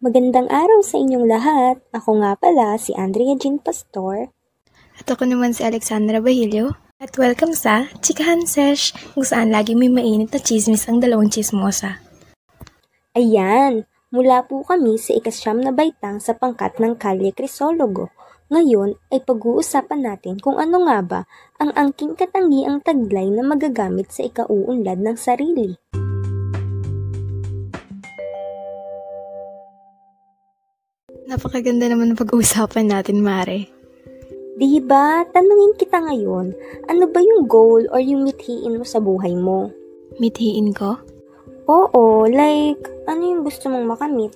Magandang araw sa inyong lahat. Ako nga pala si Andrea Jean Pastor. At ako naman si Alexandra Bahilio. At welcome sa Chikahan Sesh, kung saan lagi may mainit na chismis ang dalawang chismosa. Ayan, mula po kami sa ikasyam na baitang sa pangkat ng Kalye Crisologo. Ngayon ay pag-uusapan natin kung ano nga ba ang angking katangiang taglay na magagamit sa ikauunlad ng sarili. Napakaganda naman ng pag-uusapan natin, Mare. Di ba? Tanungin kita ngayon, ano ba yung goal or yung mithiin mo sa buhay mo? Mithiin ko? Oo, like, ano yung gusto mong makamit?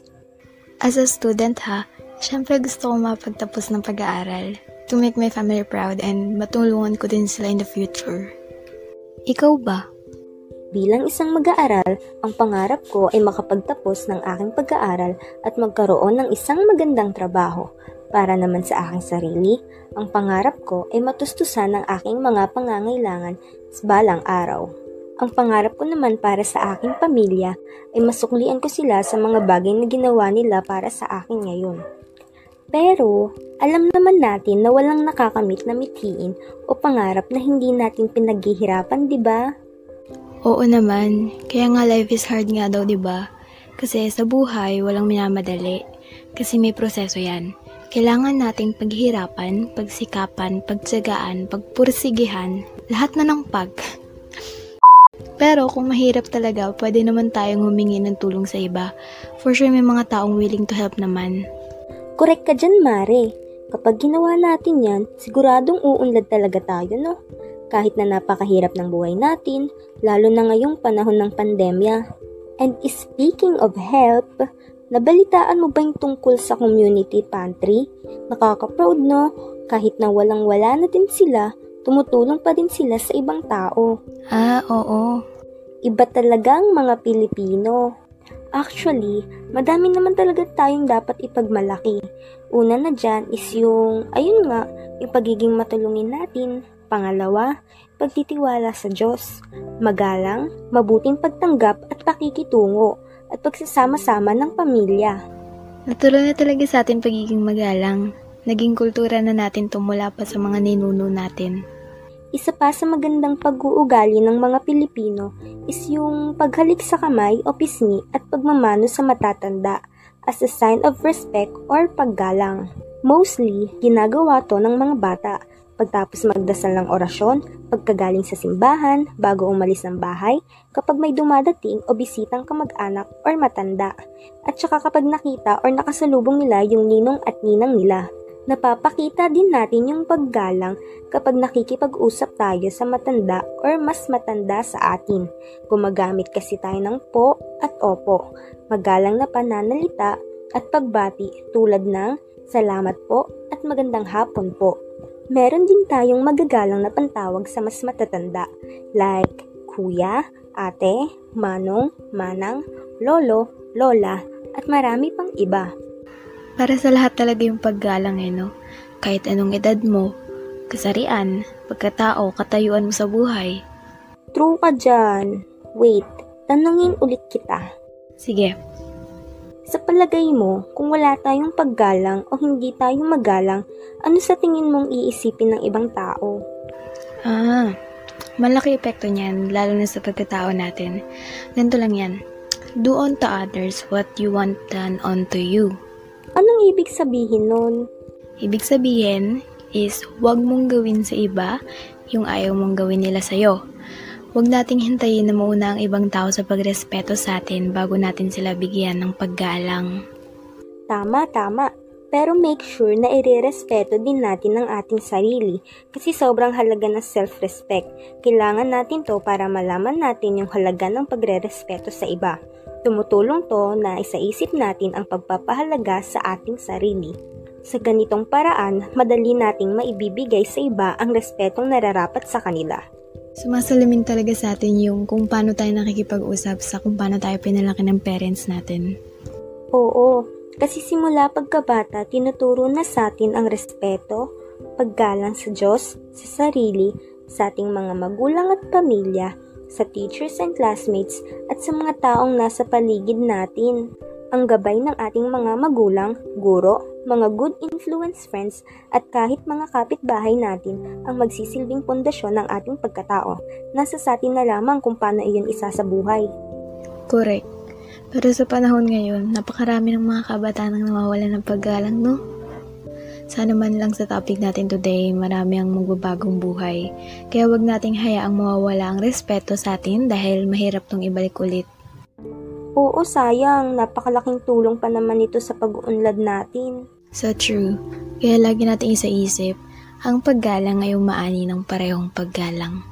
As a student ha, syempre gusto ko mapagtapos ng pag-aaral to make my family proud and matulungan ko din sila in the future. Ikaw ba? Bilang isang mag-aaral, ang pangarap ko ay makapagtapos ng aking pag-aaral at magkaroon ng isang magandang trabaho. Para naman sa aking sarili, ang pangarap ko ay matustusan ang aking mga pangangailangan sa balang araw. Ang pangarap ko naman para sa aking pamilya ay masuklian ko sila sa mga bagay na ginawa nila para sa akin ngayon. Pero, alam naman natin na walang nakakamit na mithiin o pangarap na hindi natin pinaghihirapan, di ba? Oo naman. Kaya nga life is hard nga daw, di ba? Kasi sa buhay, walang minamadali. Kasi may proseso yan. Kailangan nating paghirapan, pagsikapan, pagtsagaan, pagpursigihan, lahat na ng pag. Pero kung mahirap talaga, pwede naman tayong humingi ng tulong sa iba. For sure may mga taong willing to help naman. Korek ka dyan, Mare. Kapag ginawa natin yan, siguradong uunlad talaga tayo, no? Kahit na napakahirap ng buhay natin, lalo na ngayong panahon ng pandemya. And speaking of help, nabalitaan mo ba yung tungkol sa community pantry? Nakaka-proud no? Kahit na walang-wala na din sila, tumutulong pa din sila sa ibang tao. Ah, oo. Iba talagang mga Pilipino. Actually, madami naman talaga tayong dapat ipagmalaki. Una na dyan is yung, ayun nga, yung pagiging matulungin natin, Pangalawa, pagtitiwala sa Diyos, magalang, mabuting pagtanggap at pakikitungo, at pagsasama-sama ng pamilya. Natural na talaga sa atin pagiging magalang. Naging kultura na natin tumula pa sa mga ninuno natin. Isa pa sa magandang pag-uugali ng mga Pilipino is yung paghalik sa kamay o pisngi at pagmamano sa matatanda as a sign of respect or paggalang. Mostly, ginagawa to ng mga bata pagtapos magdasal ng orasyon, pagkagaling sa simbahan, bago umalis ng bahay, kapag may dumadating o bisitang kamag-anak or matanda, at saka kapag nakita or nakasalubong nila yung ninong at ninang nila. Napapakita din natin yung paggalang kapag nakikipag-usap tayo sa matanda or mas matanda sa atin. Gumagamit kasi tayo ng po at opo, magalang na pananalita at pagbati tulad ng salamat po at magandang hapon po. Meron din tayong magagalang na pantawag sa mas matatanda like kuya, ate, manong, manang, lolo, lola, at marami pang iba. Para sa lahat talaga yung paggalang eh, no? Kahit anong edad mo, kasarian, pagkatao, katayuan mo sa buhay. True ka dyan. Wait, tanungin ulit kita. Sige, sa palagay mo, kung wala tayong paggalang o hindi tayo magalang, ano sa tingin mong iisipin ng ibang tao? Ah, malaki epekto niyan, lalo na sa pagkatao natin. Ganito lang yan. Do unto others what you want done unto you. Anong ibig sabihin nun? Ibig sabihin is, huwag mong gawin sa iba yung ayaw mong gawin nila sa'yo. Huwag nating hintayin na mauna ang ibang tao sa pagrespeto sa atin bago natin sila bigyan ng paggalang. Tama, tama. Pero make sure na irerespeto din natin ang ating sarili kasi sobrang halaga ng self-respect. Kailangan natin to para malaman natin yung halaga ng pagrerespeto sa iba. Tumutulong to na isaisip natin ang pagpapahalaga sa ating sarili. Sa ganitong paraan, madali nating maibibigay sa iba ang respetong nararapat sa kanila. Sumasalamin talaga sa atin yung kung paano tayo nakikipag-usap sa kung paano tayo pinalaki ng parents natin. Oo, kasi simula pagkabata, tinuturo na sa atin ang respeto, paggalang sa Diyos, sa sarili, sa ating mga magulang at pamilya, sa teachers and classmates, at sa mga taong nasa paligid natin. Ang gabay ng ating mga magulang, guro, mga good influence friends, at kahit mga kapitbahay natin ang magsisilbing pundasyon ng ating pagkatao. Nasa sa atin na lamang kung paano iyon isasabuhay. Correct. Pero sa panahon ngayon, napakarami ng mga kabataan ang nawawalan ng paggalang, no? Sana man lang sa topic natin today, marami ang magbabagong buhay. Kaya wag nating hayaang mawawala ang respeto sa atin dahil mahirap tong ibalik ulit. Oo, sayang. Napakalaking tulong pa naman ito sa pag-uunlad natin. So true. Kaya lagi nating isa-isip, ang paggalang ay umaani ng parehong paggalang.